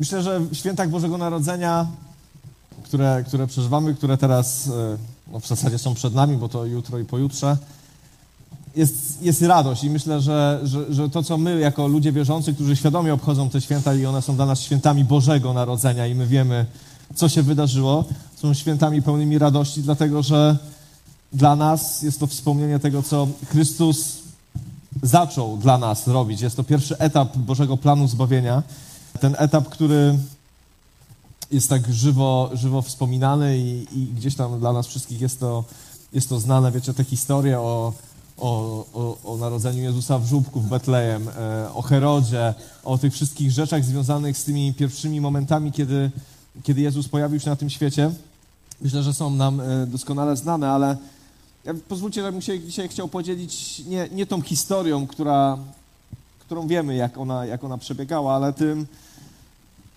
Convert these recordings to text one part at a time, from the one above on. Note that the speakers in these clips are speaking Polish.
Myślę, że w świętach Bożego Narodzenia, które, które przeżywamy, które teraz e, no, w zasadzie są przed nami, bo to jutro i pojutrze, jest, jest radość i myślę, że, że, że to, co my jako ludzie wierzący, którzy świadomie obchodzą te święta i one są dla nas świętami Bożego Narodzenia i my wiemy, co się wydarzyło, są świętami pełnymi radości, dlatego że dla nas jest to wspomnienie tego, co Chrystus zaczął dla nas robić. Jest to pierwszy etap Bożego planu zbawienia. Ten etap, który jest tak żywo, żywo wspominany i, i gdzieś tam dla nas wszystkich jest to, jest to znane. Wiecie, te historie o, o, o, o narodzeniu Jezusa w żubku w Betlejem, e, o Herodzie, o tych wszystkich rzeczach związanych z tymi pierwszymi momentami, kiedy, kiedy Jezus pojawił się na tym świecie. Myślę, że są nam e, doskonale znane, ale ja, pozwólcie, żebym się dzisiaj chciał podzielić nie, nie tą historią, która, którą wiemy, jak ona, jak ona przebiegała, ale tym,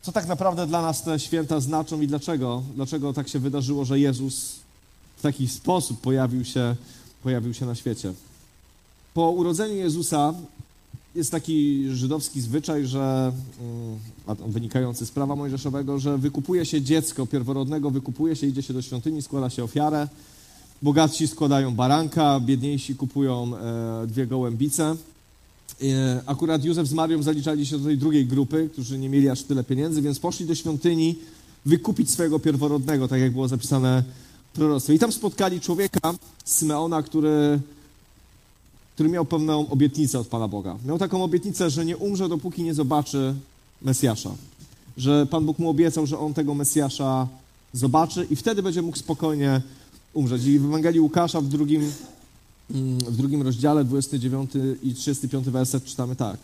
co tak naprawdę dla nas te święta znaczą i dlaczego, dlaczego tak się wydarzyło, że Jezus w taki sposób pojawił się, pojawił się na świecie. Po urodzeniu Jezusa jest taki żydowski zwyczaj, że mm, wynikający z prawa mojżeszowego, że wykupuje się dziecko pierworodnego, wykupuje się, idzie się do świątyni, składa się ofiarę. Bogatsi składają baranka, biedniejsi kupują e, dwie gołębice. E, akurat Józef z Marią zaliczali się do tej drugiej grupy, którzy nie mieli aż tyle pieniędzy, więc poszli do świątyni wykupić swojego pierworodnego, tak jak było zapisane w proroctwie. I tam spotkali człowieka, Symeona, który, który miał pewną obietnicę od Pana Boga. Miał taką obietnicę, że nie umrze, dopóki nie zobaczy Mesjasza. Że Pan Bóg mu obiecał, że on tego Mesjasza zobaczy i wtedy będzie mógł spokojnie umrzeć. I w Ewangelii Łukasza w drugim, w drugim rozdziale, 29 i 35 werset czytamy tak.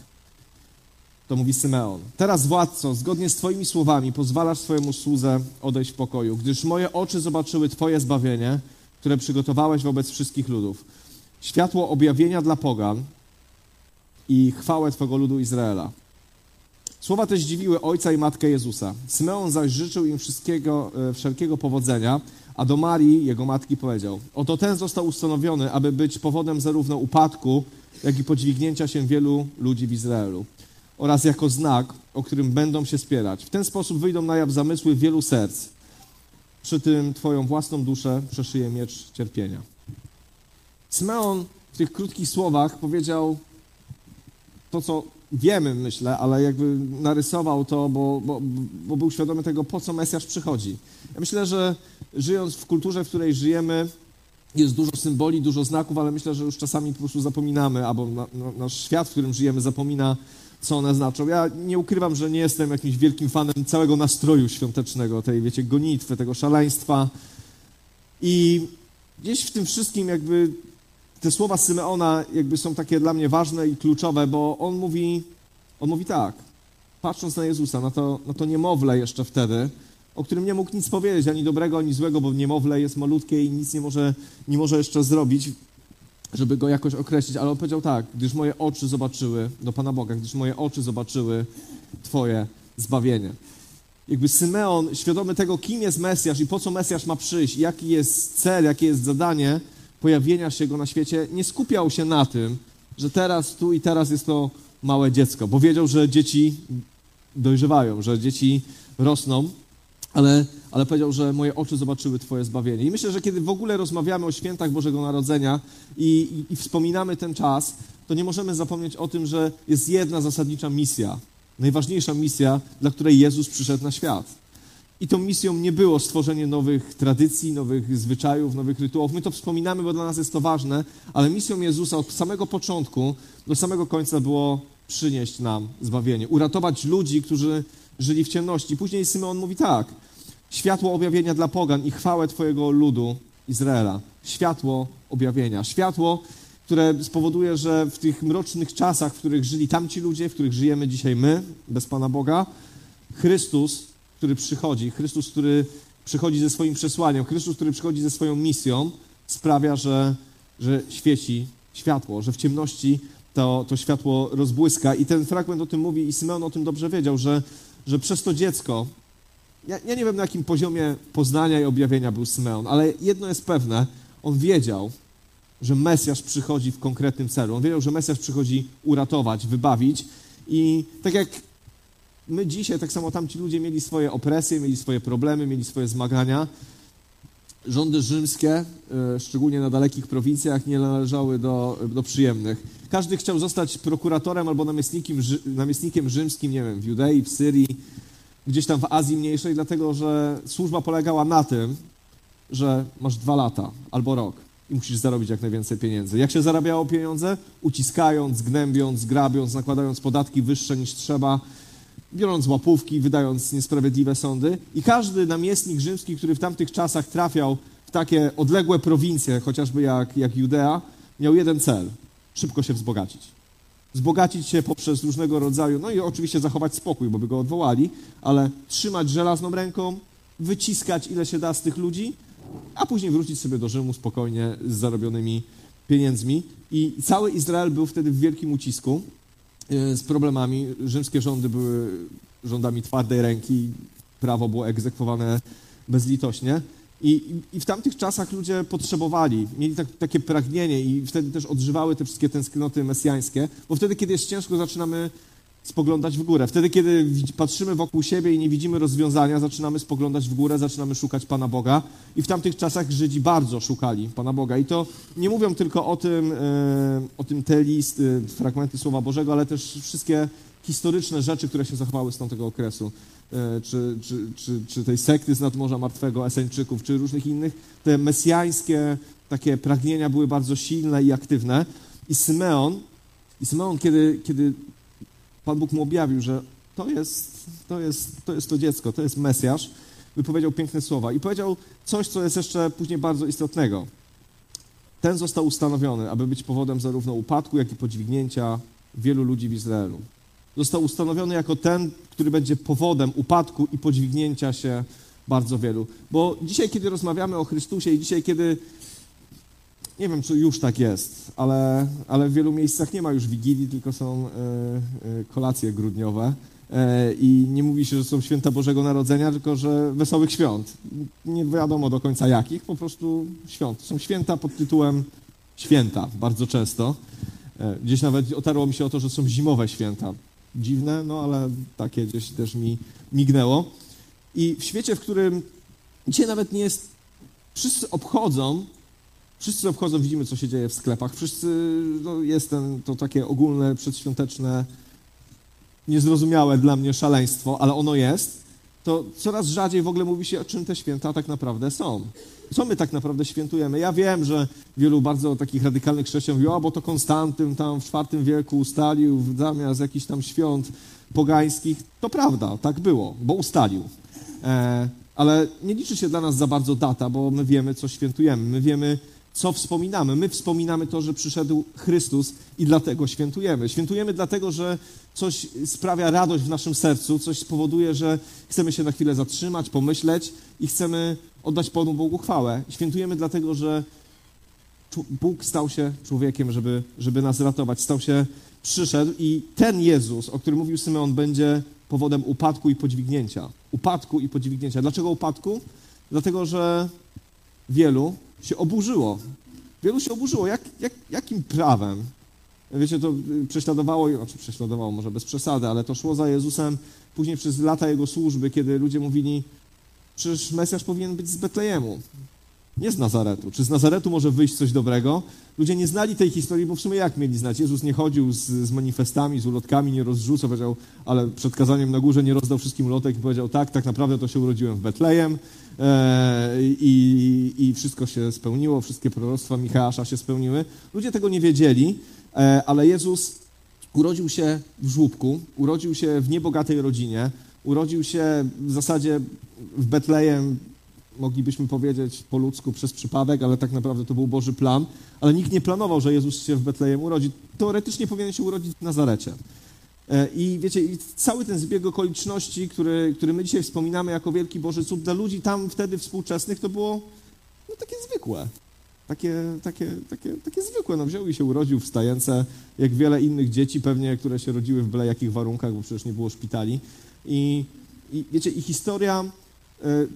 To mówi Symeon. Teraz, władco, zgodnie z Twoimi słowami pozwalasz swojemu słudze odejść w pokoju, gdyż moje oczy zobaczyły Twoje zbawienie, które przygotowałeś wobec wszystkich ludów. Światło objawienia dla pogan i chwałę Twego ludu Izraela. Słowa te zdziwiły ojca i matkę Jezusa. Symeon zaś życzył im wszystkiego, e, wszelkiego powodzenia, a do Marii, jego matki, powiedział: Oto ten został ustanowiony, aby być powodem zarówno upadku, jak i podźwignięcia się wielu ludzi w Izraelu, oraz jako znak, o którym będą się spierać. W ten sposób wyjdą na jaw zamysły wielu serc. Przy tym Twoją własną duszę przeszyje miecz cierpienia. Symeon w tych krótkich słowach powiedział to, co wiemy, myślę, ale jakby narysował to, bo, bo, bo był świadomy tego, po co Mesjasz przychodzi. Ja myślę, że żyjąc w kulturze, w której żyjemy, jest dużo symboli, dużo znaków, ale myślę, że już czasami po prostu zapominamy, albo na, na, nasz świat, w którym żyjemy, zapomina, co one znaczą. Ja nie ukrywam, że nie jestem jakimś wielkim fanem całego nastroju świątecznego, tej, wiecie, gonitwy, tego szaleństwa. I gdzieś w tym wszystkim jakby te słowa Symeona jakby są takie dla mnie ważne i kluczowe, bo on mówi, on mówi tak, patrząc na Jezusa, na to, na to niemowlę jeszcze wtedy, o którym nie mógł nic powiedzieć, ani dobrego, ani złego, bo niemowlę jest malutkie i nic nie może, nie może jeszcze zrobić, żeby go jakoś określić, ale on powiedział tak, gdyż moje oczy zobaczyły, do Pana Boga, gdyż moje oczy zobaczyły Twoje zbawienie. Jakby Symeon, świadomy tego, kim jest Mesjasz i po co Mesjasz ma przyjść, jaki jest cel, jakie jest zadanie, pojawienia się Go na świecie, nie skupiał się na tym, że teraz, tu i teraz jest to małe dziecko, bo wiedział, że dzieci dojrzewają, że dzieci rosną, ale, ale powiedział, że moje oczy zobaczyły Twoje zbawienie. I myślę, że kiedy w ogóle rozmawiamy o świętach Bożego Narodzenia i, i, i wspominamy ten czas, to nie możemy zapomnieć o tym, że jest jedna zasadnicza misja, najważniejsza misja, dla której Jezus przyszedł na świat. I tą misją nie było stworzenie nowych tradycji, nowych zwyczajów, nowych rytuałów. My to wspominamy, bo dla nas jest to ważne, ale misją Jezusa od samego początku do samego końca było przynieść nam zbawienie, uratować ludzi, którzy żyli w ciemności. Później Symeon mówi tak: światło objawienia dla pogan i chwałę Twojego ludu Izraela. Światło objawienia. Światło, które spowoduje, że w tych mrocznych czasach, w których żyli tamci ludzie, w których żyjemy dzisiaj my, bez Pana Boga, Chrystus który przychodzi, Chrystus, który przychodzi ze swoim przesłaniem, Chrystus, który przychodzi ze swoją misją, sprawia, że, że świeci światło, że w ciemności to, to światło rozbłyska. I ten fragment o tym mówi, i Symeon o tym dobrze wiedział, że, że przez to dziecko, ja, ja nie wiem na jakim poziomie poznania i objawienia był Symeon, ale jedno jest pewne, on wiedział, że Mesjasz przychodzi w konkretnym celu. On wiedział, że Mesjasz przychodzi uratować, wybawić. I tak jak my dzisiaj, tak samo tamci ludzie mieli swoje opresje, mieli swoje problemy, mieli swoje zmagania. Rządy rzymskie, e, szczególnie na dalekich prowincjach, nie należały do, do przyjemnych. Każdy chciał zostać prokuratorem albo namiestnikiem, namiestnikiem rzymskim, nie wiem, w Judei, w Syrii, gdzieś tam w Azji Mniejszej, dlatego że służba polegała na tym, że masz dwa lata albo rok i musisz zarobić jak najwięcej pieniędzy. Jak się zarabiało pieniądze? Uciskając, gnębiąc, grabiąc, nakładając podatki wyższe niż trzeba, biorąc łapówki, wydając niesprawiedliwe sądy. I każdy namiestnik rzymski, który w tamtych czasach trafiał w takie odległe prowincje, chociażby jak, jak Judea, miał jeden cel szybko się wzbogacić. Wzbogacić się poprzez różnego rodzaju, no i oczywiście zachować spokój, bo by go odwołali, ale trzymać żelazną ręką, wyciskać ile się da z tych ludzi, a później wrócić sobie do Rzymu spokojnie z zarobionymi pieniędzmi. I cały Izrael był wtedy w wielkim ucisku z problemami. Rzymskie rządy były rządami twardej ręki, prawo było egzekwowane bezlitośnie. I, I, w tamtych czasach ludzie potrzebowali, mieli tak, takie pragnienie i wtedy też odżywały te wszystkie tęsknoty mesjańskie, bo wtedy, kiedy jest ciężko, zaczynamy spoglądać w górę. Wtedy, kiedy patrzymy wokół siebie i nie widzimy rozwiązania, zaczynamy spoglądać w górę, zaczynamy szukać Pana Boga. I w tamtych czasach Żydzi bardzo szukali Pana Boga. I to nie mówią tylko o tym, e, o tym te listy, fragmenty Słowa Bożego, ale też wszystkie historyczne rzeczy, które się zachowały z tamtego okresu. E, czy, czy, czy, czy tej sekty z nadmorza martwego, Eseńczyków, czy różnych innych, te mesjańskie takie pragnienia były bardzo silne i aktywne. I Symeon, i Symeon kiedy, kiedy Pan Bóg mu objawił, że to jest, to jest, to jest to dziecko, to jest Mesjasz, wypowiedział piękne słowa i powiedział coś, co jest jeszcze później bardzo istotnego. Ten został ustanowiony, aby być powodem zarówno upadku, jak i podźwignięcia wielu ludzi w Izraelu został ustanowiony jako ten, który będzie powodem upadku i podźwignięcia się bardzo wielu. Bo dzisiaj, kiedy rozmawiamy o Chrystusie i dzisiaj, kiedy nie wiem, czy już tak jest, ale, ale w wielu miejscach nie ma już wigilii, tylko są y, y, kolacje grudniowe. E, I nie mówi się, że są święta Bożego Narodzenia, tylko że wesołych świąt. Nie wiadomo do końca jakich, po prostu świąt. Są święta pod tytułem święta, bardzo często. Gdzieś nawet otarło mi się o to, że są zimowe święta dziwne, no ale takie gdzieś też mi mignęło. I w świecie, w którym dzisiaj nawet nie jest, wszyscy obchodzą, wszyscy obchodzą, widzimy, co się dzieje w sklepach, wszyscy, no jest ten, to takie ogólne, przedświąteczne, niezrozumiałe dla mnie szaleństwo, ale ono jest, to coraz rzadziej w ogóle mówi się, o czym te święta tak naprawdę są. Co my tak naprawdę świętujemy? Ja wiem, że wielu bardzo takich radykalnych chrześcijan mówi, o, bo to Konstantyn tam w IV wieku ustalił zamiast jakichś tam świąt pogańskich. To prawda, tak było, bo ustalił. E, ale nie liczy się dla nas za bardzo data, bo my wiemy, co świętujemy. My wiemy, co wspominamy. My wspominamy to, że przyszedł Chrystus i dlatego świętujemy. Świętujemy dlatego, że coś sprawia radość w naszym sercu, coś spowoduje, że chcemy się na chwilę zatrzymać, pomyśleć i chcemy oddać Panu Bogu chwałę. Świętujemy dlatego, że Bóg stał się człowiekiem, żeby, żeby nas ratować. Stał się, przyszedł i ten Jezus, o którym mówił Symeon, będzie powodem upadku i podźwignięcia. Upadku i podźwignięcia. Dlaczego upadku? Dlatego, że wielu się oburzyło. Wielu się oburzyło. Jak, jak, jakim prawem? Wiecie, to prześladowało, znaczy prześladowało może bez przesady, ale to szło za Jezusem później przez lata Jego służby, kiedy ludzie mówili, przecież Mesjasz powinien być z Betlejemu, nie z Nazaretu. Czy z Nazaretu może wyjść coś dobrego? Ludzie nie znali tej historii, bo w sumie jak mieli znać? Jezus nie chodził z, z manifestami, z ulotkami, nie rozrzucał, powiedział, ale przed kazaniem na górze nie rozdał wszystkim ulotek i powiedział, tak, tak naprawdę to się urodziłem w Betlejem e, i, i wszystko się spełniło, wszystkie proroctwa Michała się spełniły. Ludzie tego nie wiedzieli, e, ale Jezus urodził się w żłóbku, urodził się w niebogatej rodzinie, urodził się w zasadzie w Betlejem moglibyśmy powiedzieć po ludzku przez przypadek, ale tak naprawdę to był Boży plan. Ale nikt nie planował, że Jezus się w Betlejem urodzi. Teoretycznie powinien się urodzić w Nazarecie. E, I wiecie, i cały ten zbieg okoliczności, który, który my dzisiaj wspominamy jako wielki Boży cud, dla ludzi tam wtedy współczesnych to było no, takie zwykłe. Takie, takie, takie, takie zwykłe. No, wziął i się urodził w stajence, jak wiele innych dzieci pewnie, które się rodziły w byle jakich warunkach, bo przecież nie było szpitali. I, i wiecie, i historia y,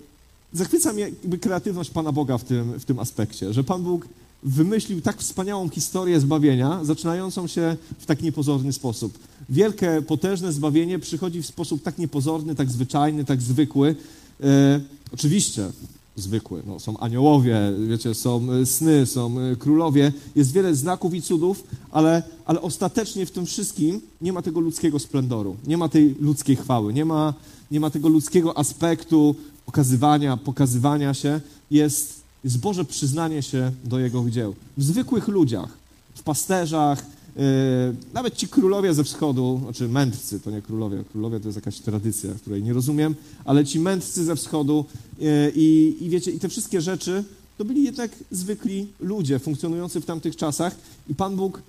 zachwyca mnie jakby kreatywność Pana Boga w tym, w tym aspekcie, że Pan Bóg wymyślił tak wspaniałą historię zbawienia, zaczynającą się w tak niepozorny sposób. Wielkie, potężne zbawienie przychodzi w sposób tak niepozorny, tak zwyczajny, tak zwykły. E, oczywiście zwykły. No, są aniołowie, wiecie, są e, sny, są e, królowie. Jest wiele znaków i cudów, ale, ale ostatecznie w tym wszystkim nie ma tego ludzkiego splendoru, nie ma tej ludzkiej chwały, nie ma, nie ma tego ludzkiego aspektu okazywania, pokazywania się. Jest, jest Boże przyznanie się do Jego dzieł. W zwykłych ludziach, w pasterzach, Yy, nawet ci królowie ze wschodu, znaczy mędrcy, to nie królowie, królowie to jest jakaś tradycja, której nie rozumiem, ale ci mędrcy ze wschodu yy, i, i wiecie, i te wszystkie rzeczy, to byli jednak zwykli ludzie funkcjonujący w tamtych czasach i Pan Bóg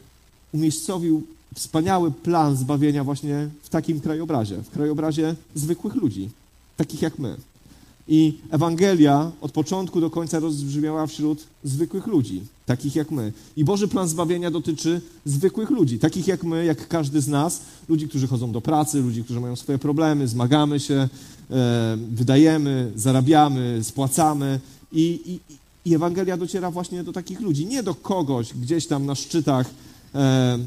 umiejscowił wspaniały plan zbawienia właśnie w takim krajobrazie, w krajobrazie zwykłych ludzi, takich jak my. I Ewangelia od początku do końca rozbrzmiała wśród zwykłych ludzi, takich jak my. I Boży plan zbawienia dotyczy zwykłych ludzi, takich jak my, jak każdy z nas, ludzi, którzy chodzą do pracy, ludzi, którzy mają swoje problemy, zmagamy się, e, wydajemy, zarabiamy, spłacamy. I, i, I Ewangelia dociera właśnie do takich ludzi, nie do kogoś gdzieś tam na szczytach. E,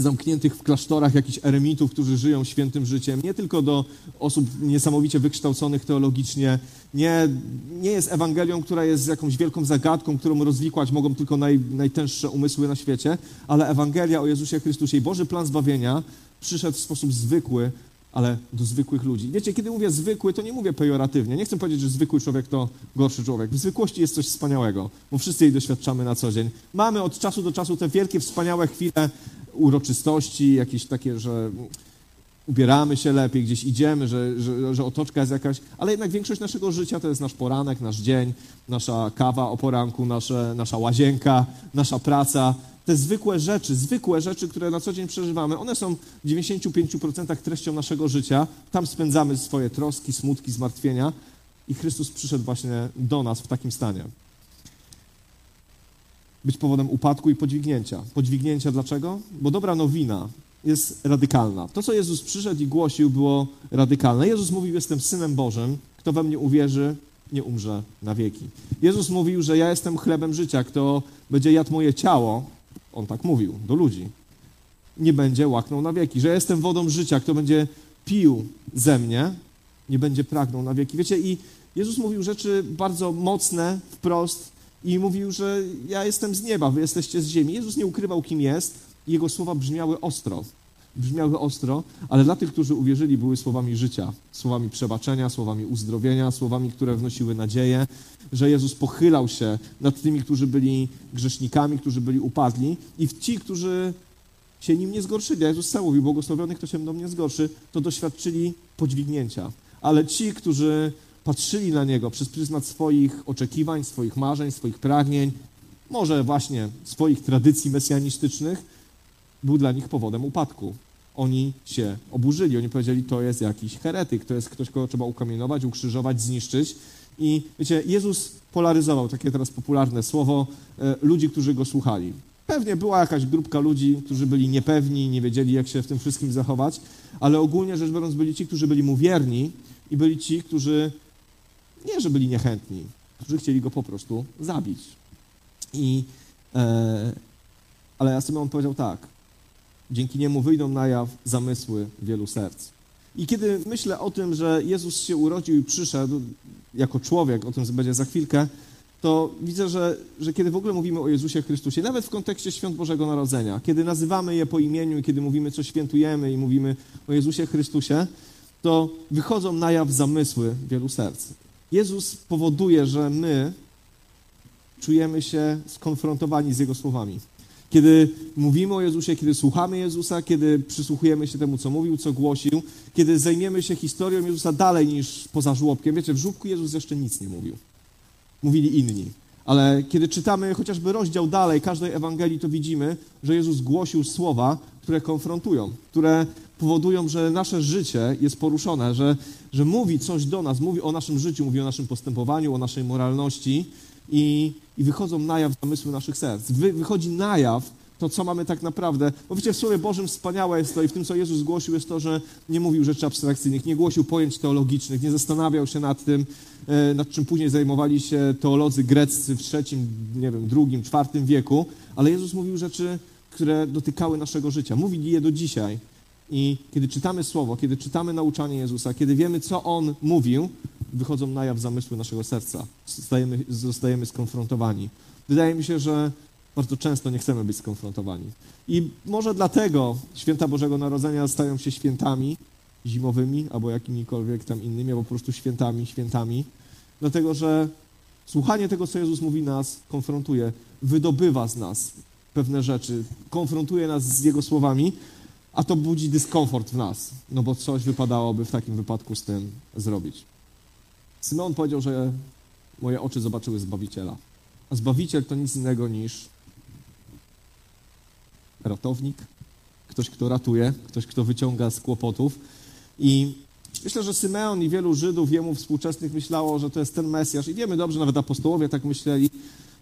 zamkniętych w klasztorach jakichś eremitów, którzy żyją świętym życiem, nie tylko do osób niesamowicie wykształconych teologicznie, nie, nie jest Ewangelią, która jest jakąś wielką zagadką, którą rozwikłać mogą tylko naj, najtęższe umysły na świecie, ale Ewangelia o Jezusie Chrystusie i Boży plan zbawienia przyszedł w sposób zwykły, ale do zwykłych ludzi. Wiecie, kiedy mówię zwykły, to nie mówię pejoratywnie. Nie chcę powiedzieć, że zwykły człowiek to gorszy człowiek. W zwykłości jest coś wspaniałego, bo wszyscy jej doświadczamy na co dzień. Mamy od czasu do czasu te wielkie, wspaniałe chwile uroczystości, jakieś takie, że ubieramy się lepiej, gdzieś idziemy, że, że, że, otoczka jest jakaś, ale jednak większość naszego życia to jest nasz poranek, nasz dzień, nasza kawa o poranku, nasze, nasza łazienka, nasza praca. Te zwykłe rzeczy, zwykłe rzeczy, które na co dzień przeżywamy, one są w 95% treścią naszego życia. Tam spędzamy swoje troski, smutki, zmartwienia i Chrystus przyszedł właśnie do nas w takim stanie być powodem upadku i podźwignięcia. Podźwignięcia dlaczego? Bo dobra nowina jest radykalna. To, co Jezus przyszedł i głosił, było radykalne. Jezus mówił: Jestem synem Bożym, kto we mnie uwierzy, nie umrze na wieki. Jezus mówił, że ja jestem chlebem życia, kto będzie jadł moje ciało, on tak mówił do ludzi, nie będzie łaknął na wieki. Że ja jestem wodą życia, kto będzie pił ze mnie, nie będzie pragnął na wieki. Wiecie, i Jezus mówił rzeczy bardzo mocne, wprost, i mówił, że ja jestem z nieba, wy jesteście z ziemi. Jezus nie ukrywał, kim jest, jego słowa brzmiały ostro. Brzmiały ostro, ale dla tych, którzy uwierzyli, były słowami życia, słowami przebaczenia, słowami uzdrowienia, słowami, które wnosiły nadzieję, że Jezus pochylał się nad tymi, którzy byli grzesznikami, którzy byli upadli, i ci, którzy się nim nie zgorszyli. A Jezus sam mówił, błogosławiony, kto się mną nie zgorszy, to doświadczyli podźwignięcia. Ale ci, którzy patrzyli na Niego przez pryzmat swoich oczekiwań, swoich marzeń, swoich pragnień, może właśnie swoich tradycji mesjanistycznych, był dla nich powodem upadku. Oni się oburzyli, oni powiedzieli, to jest jakiś heretyk, to jest ktoś, kogo trzeba ukamienować, ukrzyżować, zniszczyć. I wiecie, Jezus polaryzował, takie teraz popularne słowo, e, ludzi, którzy go słuchali. Pewnie była jakaś grupka ludzi, którzy byli niepewni, nie wiedzieli, jak się w tym wszystkim zachować, ale ogólnie rzecz biorąc byli ci, którzy byli mu wierni i byli ci, którzy nie, że byli niechętni, którzy chcieli go po prostu zabić. I, e, ale ja sobie on powiedział tak, dzięki niemu wyjdą na jaw zamysły wielu serc. I kiedy myślę o tym, że Jezus się urodził i przyszedł jako człowiek, o tym będzie za chwilkę, to widzę, że, że kiedy w ogóle mówimy o Jezusie Chrystusie, nawet w kontekście świąt Bożego Narodzenia, kiedy nazywamy je po imieniu kiedy mówimy, co świętujemy i mówimy o Jezusie Chrystusie, to wychodzą na jaw zamysły wielu serc. Jezus powoduje, że my czujemy się skonfrontowani z Jego słowami. Kiedy mówimy o Jezusie, kiedy słuchamy Jezusa, kiedy przysłuchujemy się temu, co mówił, co głosił, kiedy zajmiemy się historią Jezusa dalej niż poza żłobkiem. Wiecie, w żłobku Jezus jeszcze nic nie mówił. Mówili inni. Ale kiedy czytamy chociażby rozdział dalej każdej Ewangelii, to widzimy, że Jezus głosił słowa, które konfrontują, które powodują, że nasze życie jest poruszone, że, że mówi coś do nas, mówi o naszym życiu, mówi o naszym postępowaniu, o naszej moralności i, i wychodzą na jaw zamysły naszych serc. Wy, wychodzi na jaw to co mamy tak naprawdę. Bo wiecie, w Słowie Bożym wspaniałe jest to i w tym, co Jezus głosił, jest to, że nie mówił rzeczy abstrakcyjnych, nie głosił pojęć teologicznych, nie zastanawiał się nad tym, e, nad czym później zajmowali się teolodzy greccy w trzecim, nie wiem, drugim, czwartym wieku, ale Jezus mówił rzeczy, które dotykały naszego życia. Mówi je do dzisiaj. I kiedy czytamy Słowo, kiedy czytamy nauczanie Jezusa, kiedy wiemy, co On mówił, wychodzą na jaw zamysły naszego serca. Zostajemy, zostajemy skonfrontowani. Wydaje mi się, że bardzo często nie chcemy być skonfrontowani. I może dlatego święta Bożego Narodzenia stają się świętami zimowymi albo jakimikolwiek tam innymi, albo po prostu świętami, świętami, dlatego że słuchanie tego, co Jezus mówi, nas konfrontuje, wydobywa z nas pewne rzeczy, konfrontuje nas z Jego słowami, a to budzi dyskomfort w nas, no bo coś wypadałoby w takim wypadku z tym zrobić. Symeon powiedział, że moje oczy zobaczyły Zbawiciela. A Zbawiciel to nic innego niż ratownik, ktoś, kto ratuje, ktoś, kto wyciąga z kłopotów. I myślę, że Symeon i wielu Żydów jemu współczesnych myślało, że to jest ten Mesjasz. I wiemy dobrze, nawet apostołowie tak myśleli,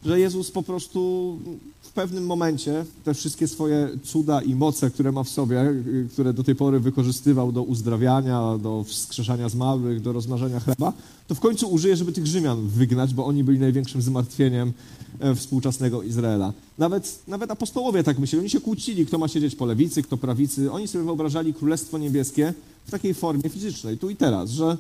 że Jezus po prostu w pewnym momencie te wszystkie swoje cuda i moce, które ma w sobie, które do tej pory wykorzystywał do uzdrawiania, do wskrzeszania zmarłych, do rozmnażania chleba, to w końcu użyje, żeby tych Rzymian wygnać, bo oni byli największym zmartwieniem e, współczesnego Izraela. Nawet, nawet apostołowie tak myśleli. Oni się kłócili, kto ma siedzieć po lewicy, kto prawicy. Oni sobie wyobrażali Królestwo Niebieskie w takiej formie fizycznej, tu i teraz, że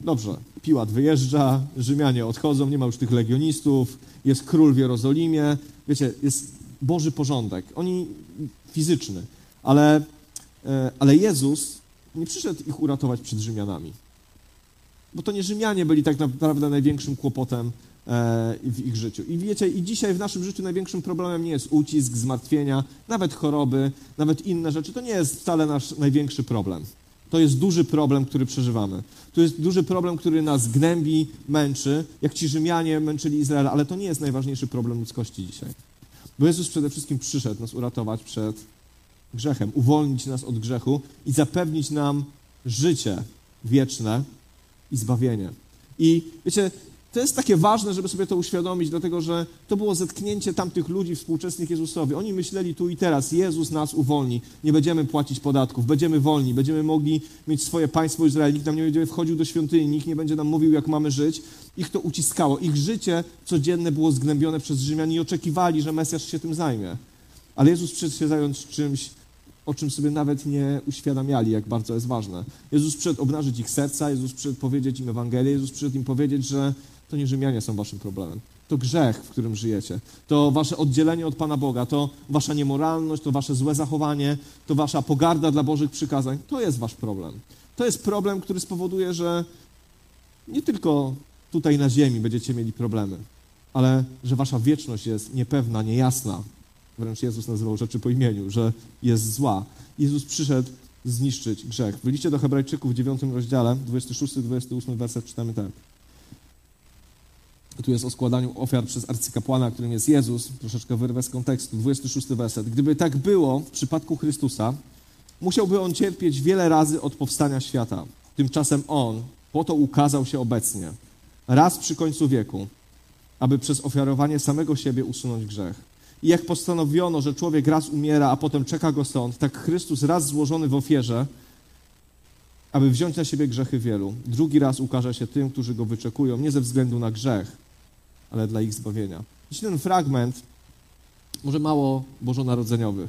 Dobrze, Piłat wyjeżdża, Rzymianie odchodzą, nie ma już tych legionistów, jest król w Jerozolimie, wiecie, jest Boży porządek. Oni fizyczny, ale, e, ale Jezus nie przyszedł ich uratować przed Rzymianami. Bo to nie Rzymianie byli tak naprawdę największym kłopotem e, w ich życiu. I wiecie, i dzisiaj w naszym życiu największym problemem nie jest ucisk, zmartwienia, nawet choroby, nawet inne rzeczy. To nie jest wcale nasz największy problem. To jest duży problem, który przeżywamy. To jest duży problem, który nas gnębi, męczy, jak ci Rzymianie męczyli Izrael, ale to nie jest najważniejszy problem ludzkości dzisiaj. Bo Jezus przede wszystkim przyszedł nas uratować przed grzechem, uwolnić nas od grzechu i zapewnić nam życie wieczne i zbawienie. I wiecie, to jest takie ważne, żeby sobie to uświadomić, dlatego że to było zetknięcie tamtych ludzi współczesnych Jezusowi. Oni myśleli tu i teraz, Jezus nas uwolni, nie będziemy płacić podatków, będziemy wolni, będziemy mogli mieć swoje państwo Izrael, nikt nam nie będzie wchodził do świątyni, nikt nie będzie nam mówił, jak mamy żyć. Ich to uciskało. Ich życie codzienne było zgnębione przez Rzymian i oczekiwali, że Mesjasz się tym zajmie. Ale Jezus przyszedł się zająć czymś, o czym sobie nawet nie uświadamiali, jak bardzo jest ważne. Jezus przyszedł obnażyć ich serca, Jezus przyszedł powiedzieć im Ewangelię, Jezus przyszedł im powiedzieć, że to nie Rzymianie są waszym problemem. To grzech, w którym żyjecie. To wasze oddzielenie od Pana Boga, to wasza niemoralność, to wasze złe zachowanie, to wasza pogarda dla Bożych przykazań. To jest wasz problem. To jest problem, który spowoduje, że nie tylko tutaj na ziemi będziecie mieli problemy, ale że wasza wieczność jest niepewna, niejasna. Wręcz Jezus nazywał rzeczy po imieniu, że jest zła. Jezus przyszedł zniszczyć grzech. W liście do Hebrajczyków w 9 rozdziale, 26-28 werset czytamy tak. Tu jest o składaniu ofiar przez arcykapłana, którym jest Jezus. Troszeczkę wyrwę z kontekstu. 26 werset. Gdyby tak było w przypadku Chrystusa, musiałby On cierpieć wiele razy od powstania świata. Tymczasem On po to ukazał się obecnie, raz przy końcu wieku, aby przez ofiarowanie samego siebie usunąć grzech. I jak postanowiono, że człowiek raz umiera, a potem czeka go sąd, tak Chrystus raz złożony w ofierze, aby wziąć na siebie grzechy wielu, drugi raz ukaże się tym, którzy go wyczekują, nie ze względu na grzech, ale dla ich zbawienia. Dziś ten fragment, może mało bożonarodzeniowy,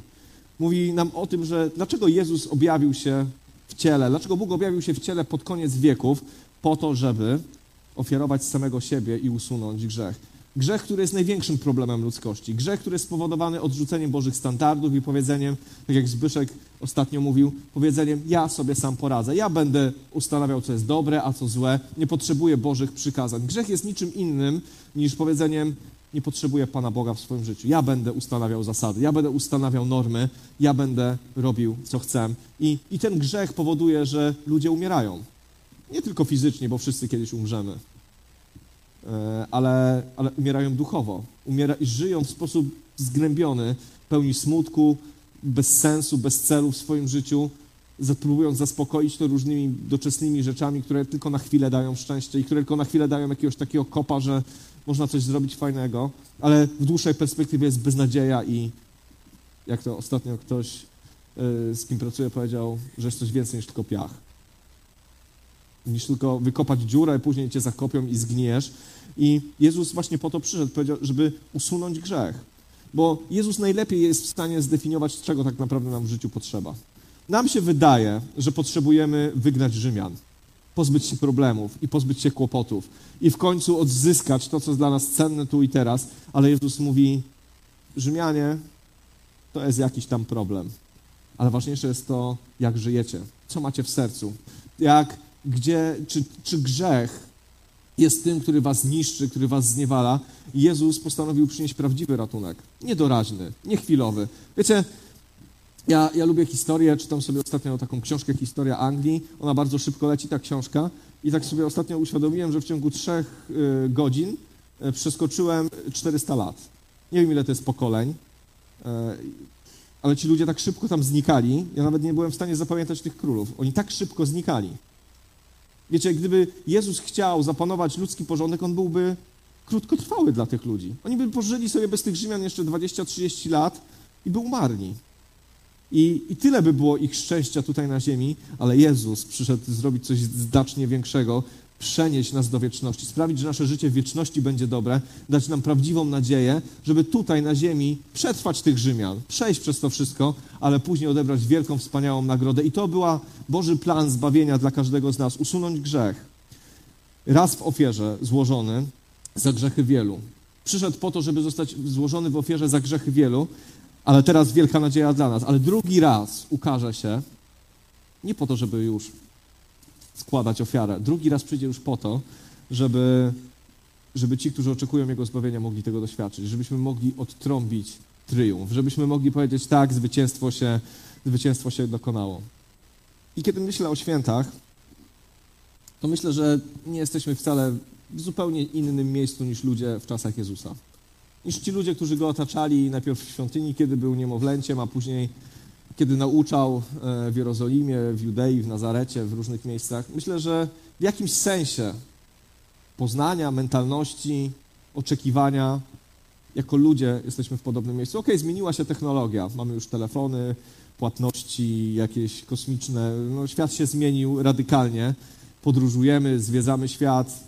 mówi nam o tym, że dlaczego Jezus objawił się w ciele, dlaczego Bóg objawił się w ciele pod koniec wieków, po to, żeby ofiarować samego siebie i usunąć grzech. Grzech, który jest największym problemem ludzkości. Grzech, który jest spowodowany odrzuceniem Bożych standardów i powiedzeniem, tak jak Zbyszek ostatnio mówił, powiedzeniem: Ja sobie sam poradzę, ja będę ustanawiał, co jest dobre, a co złe, nie potrzebuję Bożych przykazań. Grzech jest niczym innym niż powiedzeniem: Nie potrzebuję Pana Boga w swoim życiu. Ja będę ustanawiał zasady, ja będę ustanawiał normy, ja będę robił, co chcę. I, i ten grzech powoduje, że ludzie umierają. Nie tylko fizycznie, bo wszyscy kiedyś umrzemy ale, ale umierają duchowo. Umiera, żyją w sposób zgnębiony, pełni smutku, bez sensu, bez celu w swoim życiu, próbując zaspokoić to różnymi doczesnymi rzeczami, które tylko na chwilę dają szczęście i które tylko na chwilę dają jakiegoś takiego kopa, że można coś zrobić fajnego, ale w dłuższej perspektywie jest beznadzieja i, jak to ostatnio ktoś, y, z kim pracuję, powiedział, że jest coś więcej niż tylko piach. Niż tylko wykopać dziurę, później cię zakopią i zgniesz. I Jezus właśnie po to przyszedł, żeby usunąć grzech. Bo Jezus najlepiej jest w stanie zdefiniować, czego tak naprawdę nam w życiu potrzeba. Nam się wydaje, że potrzebujemy wygnać Rzymian, pozbyć się problemów i pozbyć się kłopotów i w końcu odzyskać to, co jest dla nas cenne tu i teraz, ale Jezus mówi: Rzymianie to jest jakiś tam problem, ale ważniejsze jest to, jak żyjecie, co macie w sercu, jak, gdzie, czy, czy grzech jest tym, który was niszczy, który was zniewala. Jezus postanowił przynieść prawdziwy ratunek, niedoraźny, niechwilowy. Wiecie, ja, ja lubię historię, czytam sobie ostatnio taką książkę Historia Anglii. Ona bardzo szybko leci, ta książka. I tak sobie ostatnio uświadomiłem, że w ciągu trzech y, godzin y, przeskoczyłem 400 lat. Nie wiem, ile to jest pokoleń, y, ale ci ludzie tak szybko tam znikali. Ja nawet nie byłem w stanie zapamiętać tych królów. Oni tak szybko znikali. Wiecie, gdyby Jezus chciał zapanować ludzki porządek, on byłby krótkotrwały dla tych ludzi. Oni by pożyli sobie bez tych Rzymian jeszcze 20-30 lat i by umarli. I, I tyle by było ich szczęścia tutaj na ziemi, ale Jezus przyszedł zrobić coś znacznie większego, przenieść nas do wieczności, sprawić, że nasze życie w wieczności będzie dobre, dać nam prawdziwą nadzieję, żeby tutaj na ziemi przetrwać tych Rzymian, przejść przez to wszystko, ale później odebrać wielką, wspaniałą nagrodę. I to była Boży plan zbawienia dla każdego z nas, usunąć grzech. Raz w ofierze złożony za grzechy wielu. Przyszedł po to, żeby zostać złożony w ofierze za grzechy wielu, ale teraz wielka nadzieja dla nas. Ale drugi raz ukaże się nie po to, żeby już składać ofiarę. Drugi raz przyjdzie już po to, żeby, żeby ci, którzy oczekują Jego zbawienia, mogli tego doświadczyć, żebyśmy mogli odtrąbić triumf, żebyśmy mogli powiedzieć tak, zwycięstwo się, zwycięstwo się dokonało. I kiedy myślę o świętach, to myślę, że nie jesteśmy wcale w zupełnie innym miejscu niż ludzie w czasach Jezusa niż ci ludzie, którzy go otaczali najpierw w świątyni, kiedy był niemowlęciem, a później kiedy nauczał e, w Jerozolimie, w Judei, w Nazarecie, w różnych miejscach. Myślę, że w jakimś sensie poznania, mentalności, oczekiwania, jako ludzie jesteśmy w podobnym miejscu. Okej, okay, zmieniła się technologia, mamy już telefony, płatności jakieś kosmiczne, no, świat się zmienił radykalnie, podróżujemy, zwiedzamy świat,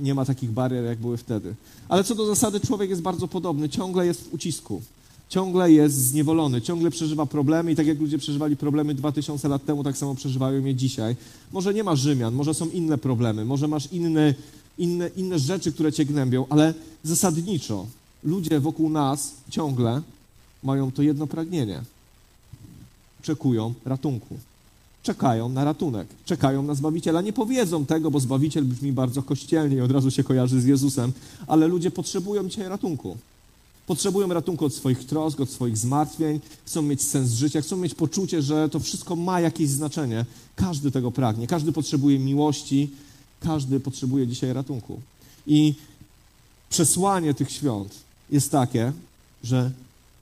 nie ma takich barier, jak były wtedy. Ale co do zasady, człowiek jest bardzo podobny, ciągle jest w ucisku, ciągle jest zniewolony, ciągle przeżywa problemy i tak jak ludzie przeżywali problemy 2000 lat temu, tak samo przeżywają je dzisiaj. Może nie ma Rzymian, może są inne problemy, może masz inne, inne, inne rzeczy, które cię gnębią, ale zasadniczo ludzie wokół nas ciągle mają to jedno pragnienie. Czekują ratunku czekają na ratunek, czekają na Zbawiciela. Nie powiedzą tego, bo Zbawiciel brzmi bardzo kościelnie i od razu się kojarzy z Jezusem, ale ludzie potrzebują dzisiaj ratunku. Potrzebują ratunku od swoich trosk, od swoich zmartwień, chcą mieć sens życia, chcą mieć poczucie, że to wszystko ma jakieś znaczenie. Każdy tego pragnie, każdy potrzebuje miłości, każdy potrzebuje dzisiaj ratunku. I przesłanie tych świąt jest takie, że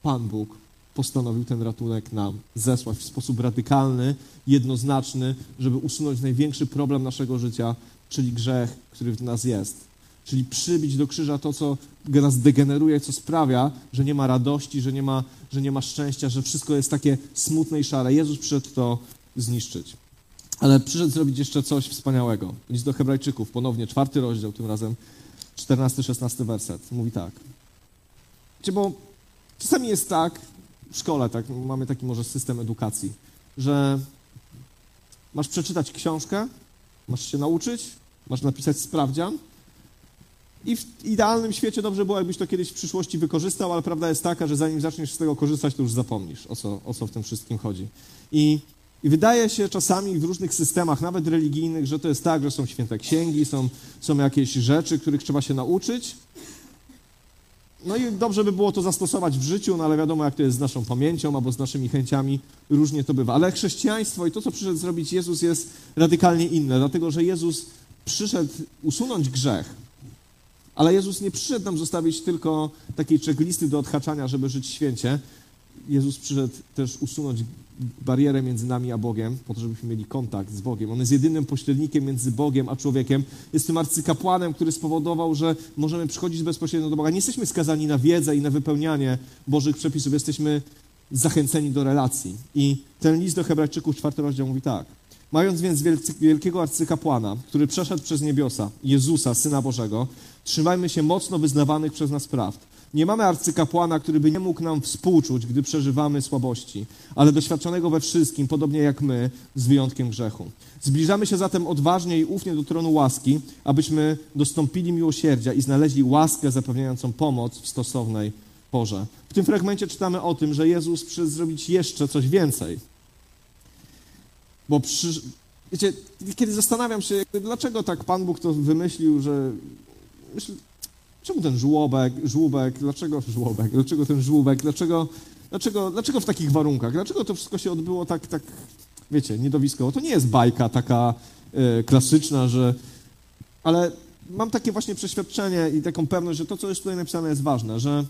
Pan Bóg postanowił ten ratunek nam zesłać w sposób radykalny, jednoznaczny, żeby usunąć największy problem naszego życia, czyli grzech, który w nas jest. Czyli przybić do krzyża to, co nas degeneruje, co sprawia, że nie ma radości, że nie ma, że nie ma szczęścia, że wszystko jest takie smutne i szare. Jezus przyszedł to zniszczyć. Ale przyszedł zrobić jeszcze coś wspaniałego. List do Hebrajczyków, ponownie czwarty rozdział, tym razem 14-16 werset. Mówi tak. Wiecie, bo czasami jest tak, w szkole, tak, mamy taki może system edukacji, że masz przeczytać książkę, masz się nauczyć, masz napisać sprawdzian i w idealnym świecie dobrze było, jakbyś to kiedyś w przyszłości wykorzystał, ale prawda jest taka, że zanim zaczniesz z tego korzystać, to już zapomnisz, o co, o co w tym wszystkim chodzi. I, I wydaje się czasami w różnych systemach, nawet religijnych, że to jest tak, że są święte księgi, są, są jakieś rzeczy, których trzeba się nauczyć, no i dobrze by było to zastosować w życiu, no ale wiadomo, jak to jest z naszą pamięcią albo z naszymi chęciami, różnie to bywa. Ale chrześcijaństwo i to, co przyszedł zrobić Jezus, jest radykalnie inne, dlatego że Jezus przyszedł usunąć grzech, ale Jezus nie przyszedł nam zostawić tylko takiej checklisty do odhaczania, żeby żyć święcie. Jezus przyszedł też usunąć barierę między nami a Bogiem, po to, żebyśmy mieli kontakt z Bogiem. On jest jedynym pośrednikiem między Bogiem a człowiekiem. Jest tym arcykapłanem, który spowodował, że możemy przychodzić bezpośrednio do Boga. Nie jesteśmy skazani na wiedzę i na wypełnianie Bożych przepisów. Jesteśmy zachęceni do relacji. I ten list do Hebrajczyków, czwarty rozdział mówi tak. Mając więc wielkiego arcykapłana, który przeszedł przez niebiosa, Jezusa, Syna Bożego, trzymajmy się mocno wyznawanych przez nas prawd. Nie mamy arcykapłana, który by nie mógł nam współczuć, gdy przeżywamy słabości, ale doświadczonego we wszystkim, podobnie jak my, z wyjątkiem grzechu. Zbliżamy się zatem odważnie i ufnie do tronu łaski, abyśmy dostąpili miłosierdzia i znaleźli łaskę zapewniającą pomoc w stosownej porze. W tym fragmencie czytamy o tym, że Jezus przyszedł zrobić jeszcze coś więcej. Bo przy... wiecie, kiedy zastanawiam się, dlaczego tak Pan Bóg to wymyślił, że myślę, czemu ten żłobek, żłóbek, dlaczego żłobek, dlaczego ten żłóbek, dlaczego, dlaczego, dlaczego w takich warunkach, dlaczego to wszystko się odbyło tak, tak wiecie, niedowiskowo. To nie jest bajka taka y, klasyczna, że... Ale mam takie właśnie przeświadczenie i taką pewność, że to, co jest tutaj napisane, jest ważne, że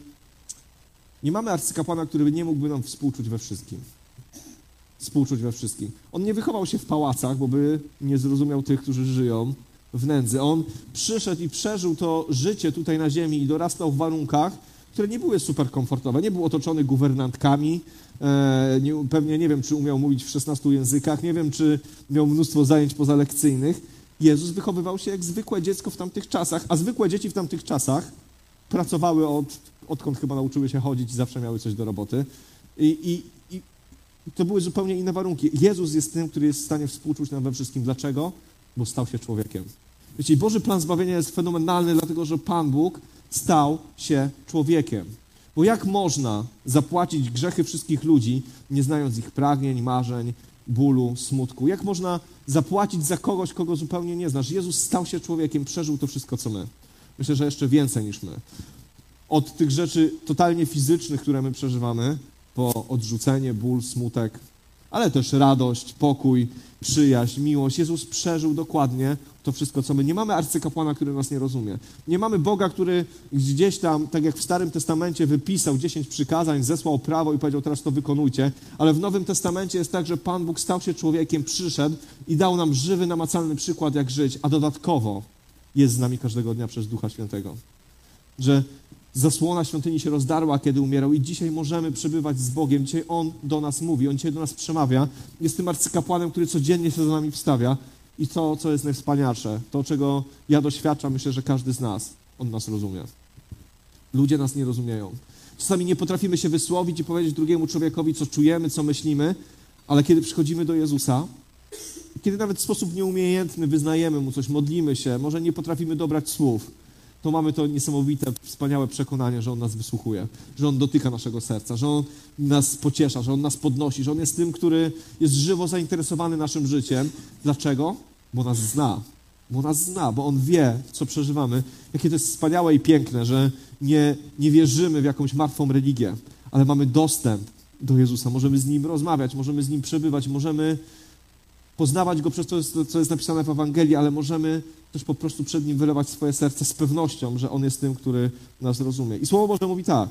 nie mamy arcykapłana, który nie mógłby nam współczuć we wszystkim. Współczuć we wszystkim. On nie wychował się w pałacach, bo by nie zrozumiał tych, którzy żyją w nędzy. On przyszedł i przeżył to życie tutaj na ziemi i dorastał w warunkach, które nie były super komfortowe. Nie był otoczony guwernantkami, e, nie, pewnie nie wiem, czy umiał mówić w 16 językach, nie wiem, czy miał mnóstwo zajęć pozalekcyjnych. Jezus wychowywał się jak zwykłe dziecko w tamtych czasach, a zwykłe dzieci w tamtych czasach pracowały od, odkąd chyba nauczyły się chodzić i zawsze miały coś do roboty. I, i, i to były zupełnie inne warunki. Jezus jest tym, który jest w stanie współczuć nam we wszystkim. Dlaczego? Bo stał się człowiekiem. Wiecie, Boży plan zbawienia jest fenomenalny, dlatego że Pan Bóg stał się człowiekiem. Bo jak można zapłacić grzechy wszystkich ludzi, nie znając ich pragnień, marzeń, bólu, smutku? Jak można zapłacić za kogoś, kogo zupełnie nie znasz? Jezus stał się człowiekiem, przeżył to wszystko, co my. Myślę, że jeszcze więcej niż my. Od tych rzeczy totalnie fizycznych, które my przeżywamy, po odrzucenie, ból, smutek, ale też radość, pokój, przyjaźń, miłość. Jezus przeżył dokładnie to wszystko, co my. Nie mamy arcykapłana, który nas nie rozumie. Nie mamy Boga, który gdzieś tam, tak jak w Starym Testamencie, wypisał dziesięć przykazań, zesłał prawo i powiedział, teraz to wykonujcie. Ale w Nowym Testamencie jest tak, że Pan Bóg stał się człowiekiem, przyszedł i dał nam żywy, namacalny przykład, jak żyć, a dodatkowo jest z nami każdego dnia przez Ducha Świętego. Że zasłona świątyni się rozdarła, kiedy umierał i dzisiaj możemy przebywać z Bogiem. Dzisiaj On do nas mówi, On dzisiaj do nas przemawia. Jest tym arcykapłanem, który codziennie się za nami wstawia. I to, co jest najwspanialsze, to, czego ja doświadczam, myślę, że każdy z nas, On nas rozumie. Ludzie nas nie rozumieją. Czasami nie potrafimy się wysłowić i powiedzieć drugiemu człowiekowi, co czujemy, co myślimy, ale kiedy przychodzimy do Jezusa, kiedy nawet w sposób nieumiejętny wyznajemy Mu coś, modlimy się, może nie potrafimy dobrać słów, to mamy to niesamowite, wspaniałe przekonanie, że On nas wysłuchuje, że On dotyka naszego serca, że On nas pociesza, że On nas podnosi, że On jest tym, który jest żywo zainteresowany naszym życiem. Dlaczego? Bo nas zna. Bo nas zna, bo On wie, co przeżywamy. Jakie to jest wspaniałe i piękne, że nie, nie wierzymy w jakąś martwą religię, ale mamy dostęp do Jezusa. Możemy z Nim rozmawiać, możemy z Nim przebywać, możemy poznawać Go przez to, co jest napisane w Ewangelii, ale możemy też po prostu przed Nim wylewać swoje serce z pewnością, że On jest tym, który nas rozumie. I Słowo Boże mówi tak.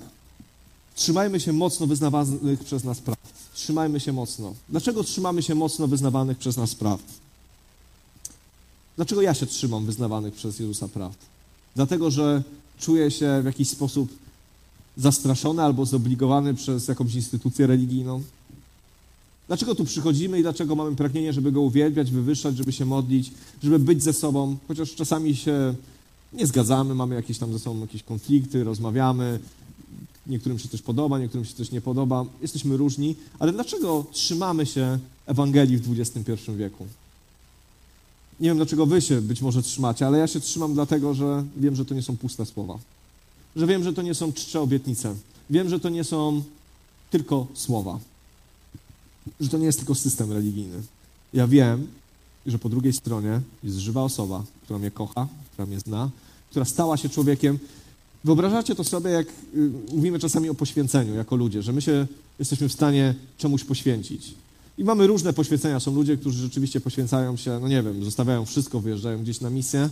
Trzymajmy się mocno wyznawanych przez nas praw. Trzymajmy się mocno. Dlaczego trzymamy się mocno wyznawanych przez nas praw? Dlaczego ja się trzymam wyznawanych przez Jezusa praw? Dlatego, że czuję się w jakiś sposób zastraszony albo zobligowany przez jakąś instytucję religijną? Dlaczego tu przychodzimy i dlaczego mamy pragnienie, żeby Go uwielbiać, wywyższać, żeby się modlić, żeby być ze sobą, chociaż czasami się nie zgadzamy, mamy jakieś tam ze sobą jakieś konflikty, rozmawiamy, niektórym się coś podoba, niektórym się coś nie podoba, jesteśmy różni, ale dlaczego trzymamy się Ewangelii w XXI wieku? Nie wiem, dlaczego wy się być może trzymacie, ale ja się trzymam dlatego, że wiem, że to nie są puste słowa. Że wiem, że to nie są czcze obietnice. Wiem, że to nie są tylko słowa że to nie jest tylko system religijny. Ja wiem, że po drugiej stronie jest żywa osoba, która mnie kocha, która mnie zna, która stała się człowiekiem. Wyobrażacie to sobie, jak y, mówimy czasami o poświęceniu jako ludzie, że my się jesteśmy w stanie czemuś poświęcić. I mamy różne poświęcenia. Są ludzie, którzy rzeczywiście poświęcają się, no nie wiem, zostawiają wszystko, wyjeżdżają gdzieś na misję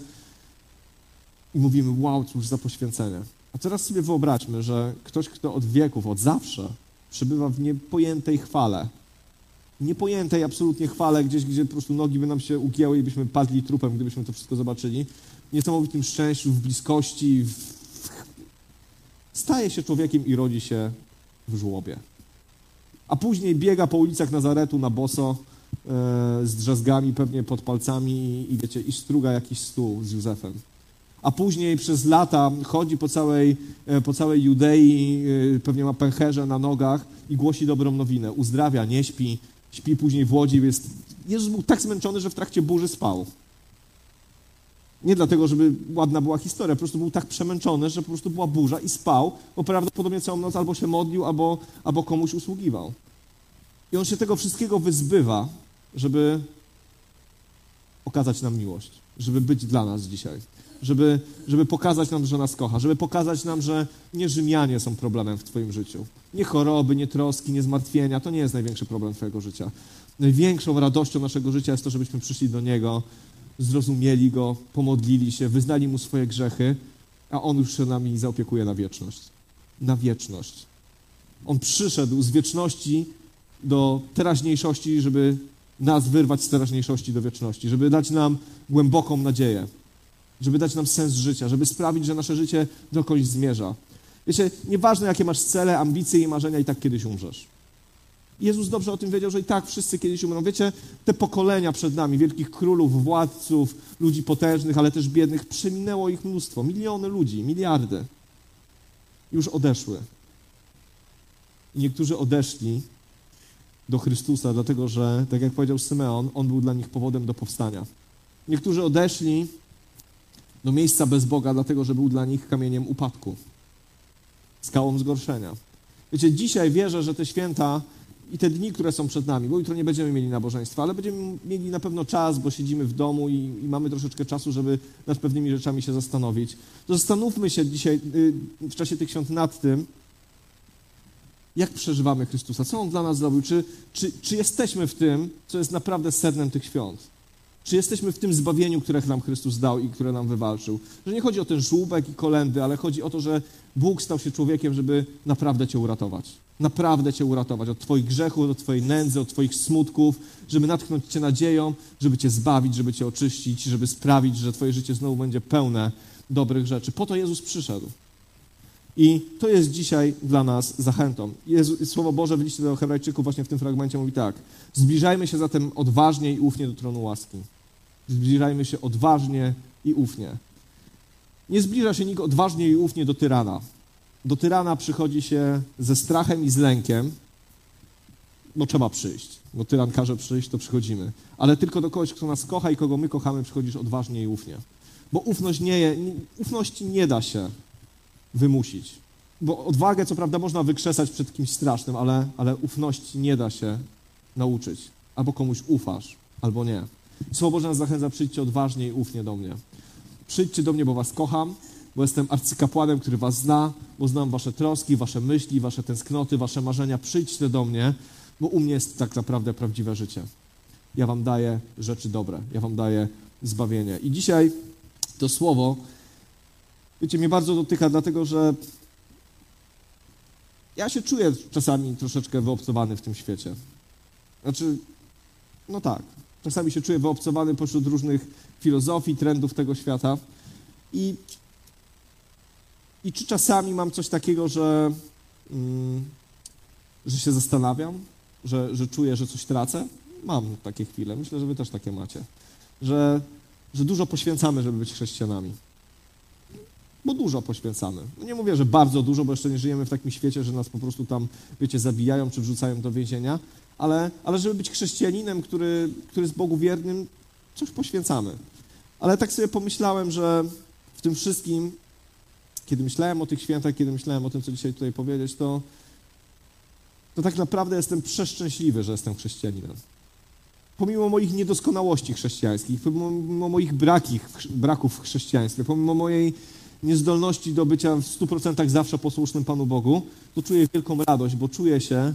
i mówimy, wow, cóż za poświęcenie. A teraz sobie wyobraźmy, że ktoś, kto od wieków, od zawsze przebywa w niepojętej chwale, niepojętej absolutnie chwale, gdzieś, gdzie po prostu nogi by nam się ugięły i byśmy padli trupem, gdybyśmy to wszystko zobaczyli. Niesamowitym szczęściu, w bliskości, w... staje się człowiekiem i rodzi się w żłobie. A później biega po ulicach Nazaretu na boso, e, z drzazgami pewnie pod palcami i, i wiecie, i struga jakiś stół z Józefem. A później przez lata chodzi po całej, e, po całej Judei, e, pewnie ma pęcherze na nogach i głosi dobrą nowinę. Uzdrawia, nie śpi, śpi później w łodzi. Jest... Jezus był tak zmęczony, że w trakcie burzy spał. Nie dlatego, żeby ładna była historia, po prostu był tak przemęczony, że po prostu była burza i spał, bo prawdopodobnie całą noc albo się modlił, albo, albo komuś usługiwał. I on się tego wszystkiego wyzbywa, żeby okazać nam miłość, żeby być dla nas dzisiaj, żeby, żeby pokazać nam, że nas kocha, żeby pokazać nam, że nie Rzymianie są problemem w Twoim życiu. Nie choroby, nie troski, nie zmartwienia, to nie jest największy problem Twojego życia. Największą radością naszego życia jest to, żebyśmy przyszli do Niego, zrozumieli Go, pomodlili się, wyznali Mu swoje grzechy, a On już się nami zaopiekuje na wieczność. Na wieczność. On przyszedł z wieczności do teraźniejszości, żeby nas wyrwać z teraźniejszości do wieczności, żeby dać nam głęboką nadzieję, żeby dać nam sens życia, żeby sprawić, że nasze życie dokądś zmierza. Wiecie, nieważne jakie masz cele, ambicje i marzenia, i tak kiedyś umrzesz. Jezus dobrze o tym wiedział, że i tak wszyscy kiedyś umrą. Wiecie, te pokolenia przed nami, wielkich królów, władców, ludzi potężnych, ale też biednych, przeminęło ich mnóstwo. Miliony ludzi, miliardy. Już odeszły. I niektórzy odeszli do Chrystusa, dlatego że, tak jak powiedział Symeon, on był dla nich powodem do powstania. Niektórzy odeszli do miejsca bez Boga, dlatego że był dla nich kamieniem upadku, skałą zgorszenia. Wiecie, dzisiaj wierzę, że te święta i te dni, które są przed nami, bo jutro nie będziemy mieli nabożeństwa, ale będziemy mieli na pewno czas, bo siedzimy w domu i, i mamy troszeczkę czasu, żeby nad pewnymi rzeczami się zastanowić. To zastanówmy się dzisiaj y, w czasie tych świąt nad tym, jak przeżywamy Chrystusa, co On dla nas zrobił, czy, czy, czy jesteśmy w tym, co jest naprawdę sednem tych świąt. Czy jesteśmy w tym zbawieniu, które nam Chrystus dał i które nam wywalczył? Że nie chodzi o ten żółbek i kolendy, ale chodzi o to, że Bóg stał się człowiekiem, żeby naprawdę Cię uratować. Naprawdę Cię uratować od Twoich grzechów, od Twojej nędzy, od Twoich smutków, żeby natchnąć Cię nadzieją, żeby Cię zbawić, żeby Cię oczyścić, żeby sprawić, że Twoje życie znowu będzie pełne dobrych rzeczy. Po to Jezus przyszedł. I to jest dzisiaj dla nas zachętą. Jezu, Słowo Boże w liście do Hebrajczyków właśnie w tym fragmencie mówi tak. Zbliżajmy się zatem odważnie i ufnie do tronu łaski. Zbliżajmy się odważnie i ufnie. Nie zbliża się nikt odważnie i ufnie do tyrana. Do tyrana przychodzi się ze strachem i z lękiem, bo trzeba przyjść. Bo tyran każe przyjść, to przychodzimy. Ale tylko do kogoś, kto nas kocha i kogo my kochamy, przychodzisz odważnie i ufnie. Bo ufność nie, ufności nie da się wymusić. Bo odwagę, co prawda, można wykrzesać przed kimś strasznym, ale, ale ufności nie da się nauczyć. Albo komuś ufasz, albo nie. Słowo Boże nas zachęca, przyjdźcie odważnie i ufnie do mnie. Przyjdźcie do mnie, bo was kocham, bo jestem arcykapłanem, który was zna, bo znam wasze troski, wasze myśli, wasze tęsknoty, wasze marzenia. Przyjdźcie do mnie, bo u mnie jest tak naprawdę prawdziwe życie. Ja wam daję rzeczy dobre, ja wam daję zbawienie. I dzisiaj to słowo wiecie, mnie bardzo dotyka, dlatego że ja się czuję czasami troszeczkę wyobcowany w tym świecie. Znaczy, no tak, czasami się czuję wyobcowany pośród różnych filozofii, trendów tego świata. I, i czy czasami mam coś takiego, że, mm, że się zastanawiam, że, że czuję, że coś tracę? Mam takie chwile. Myślę, że wy też takie macie. Że, że dużo poświęcamy, żeby być chrześcijanami bo dużo poświęcamy. No nie mówię, że bardzo dużo, bo jeszcze nie żyjemy w takim świecie, że nas po prostu tam, wiecie, zabijają czy wrzucają do więzienia, ale, ale żeby być chrześcijaninem, który, który jest Bogu wiernym, coś poświęcamy. Ale tak sobie pomyślałem, że w tym wszystkim, kiedy myślałem o tych świętach, kiedy myślałem o tym, co dzisiaj tutaj powiedzieć, to, to tak naprawdę jestem przeszczęśliwy, że jestem chrześcijaninem. Pomimo moich niedoskonałości chrześcijańskich, pomimo moich braków w chrześcijaństwie, pomimo mojej niezdolności do bycia w 100% zawsze posłusznym Panu Bogu, to czuję wielką radość, bo czuję się,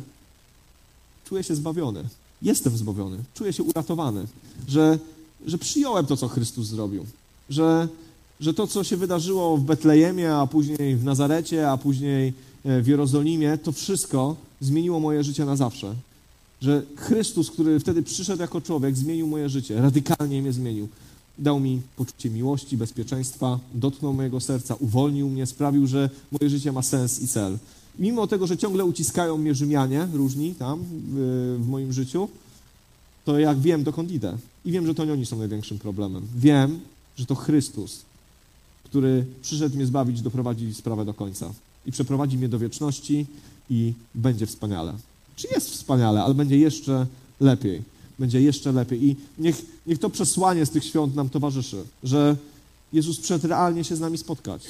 czuję się zbawiony. Jestem zbawiony, czuję się uratowany, że, że przyjąłem to, co Chrystus zrobił, że, że to, co się wydarzyło w Betlejemie, a później w Nazarecie, a później e, w Jerozolimie, to wszystko zmieniło moje życie na zawsze. Że Chrystus, który wtedy przyszedł jako człowiek, zmienił moje życie, radykalnie mnie zmienił. Dał mi poczucie miłości, bezpieczeństwa, dotknął mojego serca, uwolnił mnie, sprawił, że moje życie ma sens i cel. Mimo tego, że ciągle uciskają mnie Rzymianie różni tam w, w moim życiu, to jak wiem, dokąd idę. I wiem, że to nie oni są największym problemem. Wiem, że to Chrystus, który przyszedł mnie zbawić, doprowadzi sprawę do końca. I przeprowadzi mnie do wieczności i będzie wspaniale. Czy jest wspaniale, ale będzie jeszcze lepiej. Będzie jeszcze lepiej. I niech, niech to przesłanie z tych świąt nam towarzyszy, że Jezus przyszedł realnie się z nami spotkać.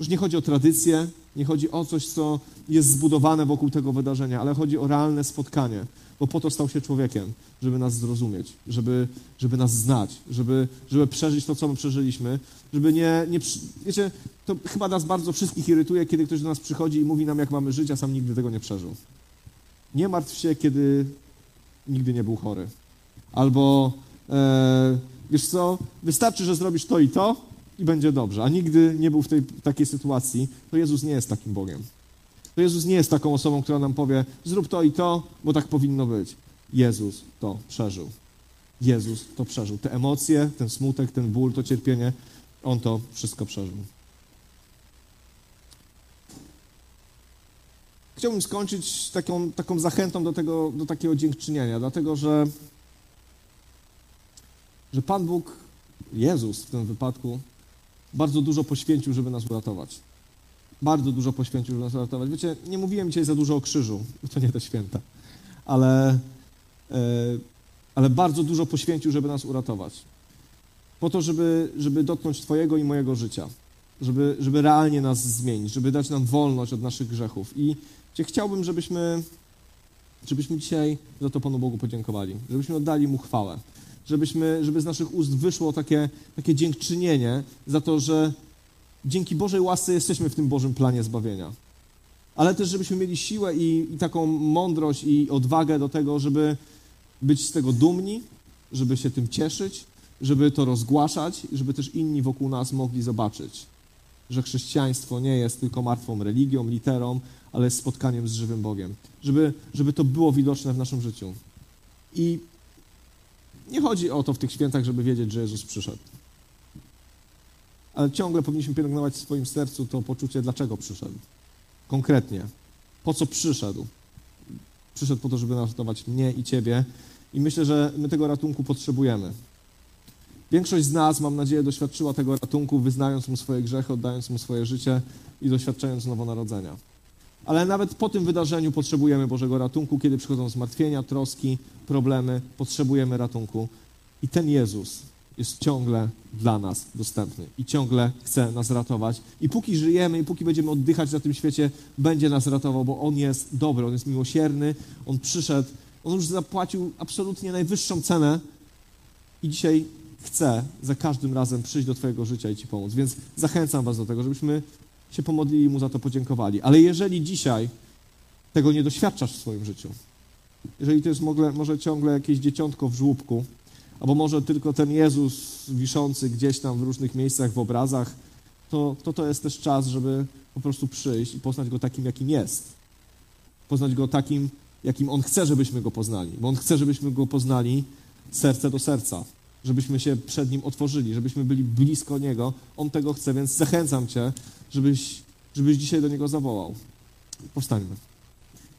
Już nie chodzi o tradycję, nie chodzi o coś, co jest zbudowane wokół tego wydarzenia, ale chodzi o realne spotkanie, bo po to stał się człowiekiem, żeby nas zrozumieć, żeby, żeby nas znać, żeby, żeby przeżyć to, co my przeżyliśmy, żeby nie, nie... Wiecie, to chyba nas bardzo wszystkich irytuje, kiedy ktoś do nas przychodzi i mówi nam, jak mamy żyć, a sam nigdy tego nie przeżył. Nie martw się, kiedy nigdy nie był chory. Albo, e, wiesz co, wystarczy, że zrobisz to i to i będzie dobrze, a nigdy nie był w tej takiej sytuacji, to Jezus nie jest takim Bogiem. To Jezus nie jest taką osobą, która nam powie, zrób to i to, bo tak powinno być. Jezus to przeżył. Jezus to przeżył. Te emocje, ten smutek, ten ból, to cierpienie, On to wszystko przeżył. Chciałbym skończyć taką, taką zachętą do, tego, do takiego dziękczynienia, dlatego że, że Pan Bóg, Jezus w tym wypadku, bardzo dużo poświęcił, żeby nas uratować. Bardzo dużo poświęcił, żeby nas uratować. Wiecie, nie mówiłem dzisiaj za dużo o krzyżu, to nie te święta, ale, e, ale bardzo dużo poświęcił, żeby nas uratować. Po to, żeby, żeby dotknąć Twojego i mojego życia, żeby, żeby realnie nas zmienić, żeby dać nam wolność od naszych grzechów. I chciałbym, żebyśmy, żebyśmy dzisiaj za to Panu Bogu podziękowali, żebyśmy oddali Mu chwałę, żebyśmy, żeby z naszych ust wyszło takie, takie dziękczynienie za to, że dzięki Bożej łasce jesteśmy w tym Bożym planie zbawienia. Ale też, żebyśmy mieli siłę i, i taką mądrość i odwagę do tego, żeby być z tego dumni, żeby się tym cieszyć, żeby to rozgłaszać, żeby też inni wokół nas mogli zobaczyć, że chrześcijaństwo nie jest tylko martwą religią, literą, ale spotkaniem z żywym Bogiem. Żeby, żeby to było widoczne w naszym życiu. I nie chodzi o to w tych świętach, żeby wiedzieć, że Jezus przyszedł. Ale ciągle powinniśmy pielęgnować w swoim sercu to poczucie, dlaczego przyszedł. Konkretnie. Po co przyszedł? Przyszedł po to, żeby ratować mnie i ciebie. I myślę, że my tego ratunku potrzebujemy. Większość z nas, mam nadzieję, doświadczyła tego ratunku, wyznając mu swoje grzechy, oddając mu swoje życie i doświadczając nowonarodzenia. Ale nawet po tym wydarzeniu potrzebujemy Bożego ratunku, kiedy przychodzą zmartwienia, troski, problemy, potrzebujemy ratunku. I ten Jezus jest ciągle dla nas dostępny i ciągle chce nas ratować. I póki żyjemy, i póki będziemy oddychać na tym świecie, będzie nas ratował, bo On jest dobry, On jest miłosierny, On przyszedł, On już zapłacił absolutnie najwyższą cenę i dzisiaj chce za każdym razem przyjść do Twojego życia i Ci pomóc. Więc zachęcam Was do tego, żebyśmy się pomodlili i Mu za to podziękowali. Ale jeżeli dzisiaj tego nie doświadczasz w swoim życiu, jeżeli to jest może, może ciągle jakieś dzieciątko w żłóbku, albo może tylko ten Jezus wiszący gdzieś tam w różnych miejscach w obrazach, to, to to jest też czas, żeby po prostu przyjść i poznać Go takim, jakim jest. Poznać Go takim, jakim On chce, żebyśmy Go poznali. Bo On chce, żebyśmy Go poznali serce do serca. Żebyśmy się przed Nim otworzyli, żebyśmy byli blisko Niego. On tego chce, więc zachęcam Cię, żebyś, żebyś dzisiaj do Niego zawołał. Powstańmy.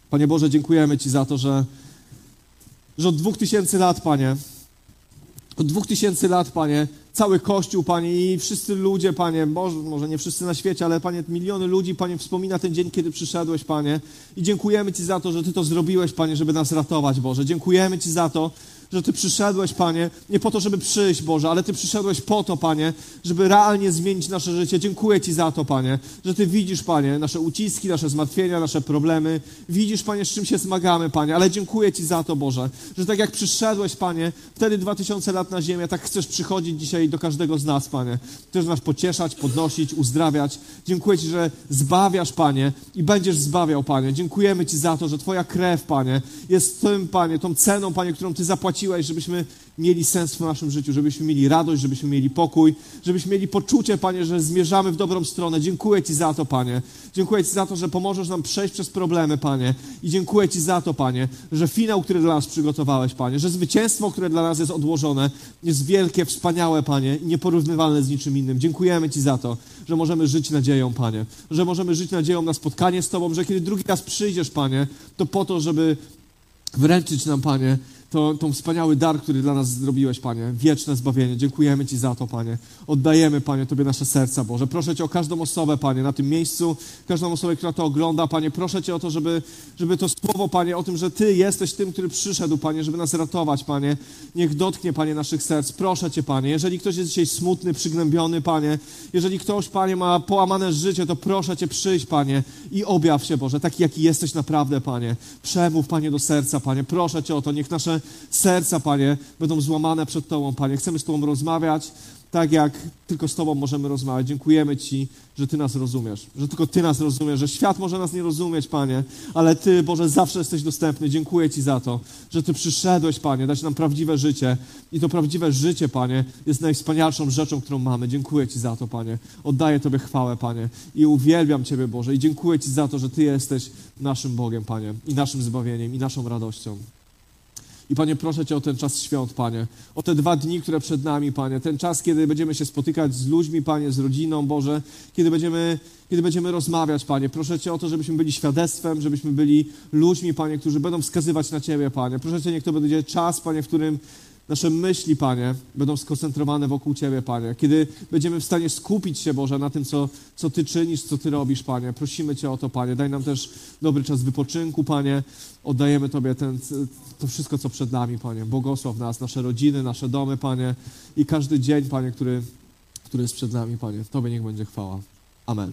Panie Boże, dziękujemy Ci za to, że, że od dwóch tysięcy lat, Panie, od dwóch tysięcy lat, Panie, cały Kościół, Panie, i wszyscy ludzie, Panie, może, może nie wszyscy na świecie, ale, Panie, miliony ludzi, Panie, wspomina ten dzień, kiedy przyszedłeś, Panie. I dziękujemy Ci za to, że Ty to zrobiłeś, Panie, żeby nas ratować, Boże. Dziękujemy Ci za to, że Ty przyszedłeś, Panie, nie po to, żeby przyjść, Boże, ale Ty przyszedłeś po to, Panie, żeby realnie zmienić nasze życie. Dziękuję Ci za to, Panie, że Ty widzisz, Panie, nasze uciski, nasze zmartwienia, nasze problemy. Widzisz, Panie, z czym się zmagamy, Panie, ale dziękuję Ci za to, Boże, że tak jak przyszedłeś, Panie, wtedy dwa tysiące lat na ziemię, tak chcesz przychodzić dzisiaj do każdego z nas, Panie. Chcesz nas pocieszać, podnosić, uzdrawiać. Dziękuję Ci, że zbawiasz, Panie, i będziesz zbawiał, Panie. Dziękujemy Ci za to, że Twoja krew, Panie, jest tym, Panie, tą ceną, Panie, którą Ty zapłaciłeś zapłaciłeś, żebyśmy mieli sens w naszym życiu, żebyśmy mieli radość, żebyśmy mieli pokój, żebyśmy mieli poczucie, Panie, że zmierzamy w dobrą stronę. Dziękuję Ci za to, Panie. Dziękuję Ci za to, że pomożesz nam przejść przez problemy, Panie. I dziękuję Ci za to, Panie, że finał, który dla nas przygotowałeś, Panie, że zwycięstwo, które dla nas jest odłożone, jest wielkie, wspaniałe, Panie, i nieporównywalne z niczym innym. Dziękujemy Ci za to, że możemy żyć nadzieją, Panie, że możemy żyć nadzieją na spotkanie z Tobą, że kiedy drugi raz przyjdziesz, Panie, to po to, żeby wręczyć nam, Panie, to, tą wspaniały dar, który dla nas zrobiłeś, Panie. Wieczne zbawienie. Dziękujemy Ci za to, Panie. Oddajemy, Panie, Tobie nasze serca, Boże. Proszę Cię o każdą osobę, Panie, na tym miejscu, każdą osobę, która to ogląda, Panie. Proszę Cię o to, żeby, żeby to słowo, Panie, o tym, że Ty jesteś tym, który przyszedł, Panie, żeby nas ratować, Panie. Niech dotknie, Panie, naszych serc. Proszę Cię, Panie. Jeżeli ktoś jest dzisiaj smutny, przygnębiony, Panie, jeżeli ktoś, Panie, ma połamane życie, to proszę Cię przyjść, Panie, i objaw się, Boże, taki, jaki jesteś naprawdę, Panie. Przemów, Panie, do serca, Panie. Proszę Cię o to. Niech serca, Panie, będą złamane przed Tobą, Panie. Chcemy z Tobą rozmawiać, tak jak tylko z Tobą możemy rozmawiać. Dziękujemy Ci, że Ty nas rozumiesz, że tylko Ty nas rozumiesz, że świat może nas nie rozumieć, Panie, ale Ty, Boże, zawsze jesteś dostępny. Dziękuję Ci za to, że Ty przyszedłeś, Panie, dać nam prawdziwe życie i to prawdziwe życie, Panie, jest najwspanialszą rzeczą, którą mamy. Dziękuję Ci za to, Panie. Oddaję Tobie chwałę, Panie, i uwielbiam Ciebie, Boże, i dziękuję Ci za to, że Ty jesteś naszym Bogiem, Panie, i naszym zbawieniem, i naszą radością. I Panie, proszę Cię o ten czas świąt, Panie. O te dwa dni, które przed nami, Panie. Ten czas, kiedy będziemy się spotykać z ludźmi, Panie, z rodziną, Boże. Kiedy będziemy, kiedy będziemy rozmawiać, Panie. Proszę Cię o to, żebyśmy byli świadectwem, żebyśmy byli ludźmi, Panie, którzy będą wskazywać na Ciebie, Panie. Proszę Cię, niech to będzie czas, Panie, w którym nasze myśli, Panie, będą skoncentrowane wokół Ciebie, Panie. Kiedy będziemy w stanie skupić się, Boże, na tym, co, co Ty czynisz, co Ty robisz, Panie. Prosimy Cię o to, Panie. Daj nam też dobry czas wypoczynku, Panie. Oddajemy Tobie ten, to wszystko, co przed nami, Panie. Błogosław nas, nasze rodziny, nasze domy, Panie. I każdy dzień, Panie, który, który jest przed nami, Panie. Tobie niech będzie chwała. Amen.